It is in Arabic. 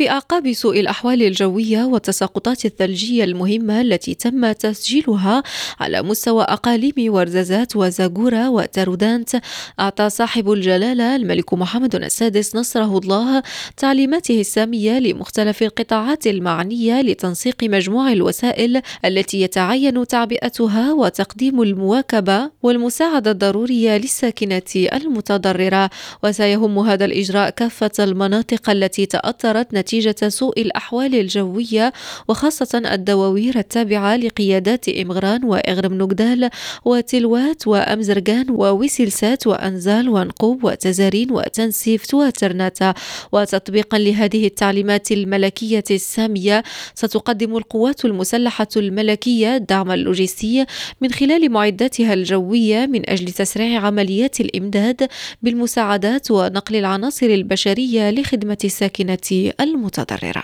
في أعقاب سوء الأحوال الجوية والتساقطات الثلجية المهمة التي تم تسجيلها على مستوى أقاليم ورزازات وزاغورا وتارودانت. أعطى صاحب الجلالة الملك محمد السادس نصره الله تعليماته السامية لمختلف القطاعات المعنية لتنسيق مجموع الوسائل التي يتعين تعبئتها وتقديم المواكبة والمساعدة الضرورية للساكنة المتضررة. وسيهم هذا الإجراء كافة المناطق التي تأثرت نتيجة سوء الأحوال الجوية وخاصة الدواوير التابعة لقيادات إمغران وإغرم نقدال وتلوات وأمزرغان وويسلسات وأنزال ونقوب وتزارين وتنسيفت وترناتا وتطبيقا لهذه التعليمات الملكية السامية ستقدم القوات المسلحة الملكية الدعم اللوجستي من خلال معداتها الجوية من أجل تسريع عمليات الإمداد بالمساعدات ونقل العناصر البشرية لخدمة الساكنة المتضررة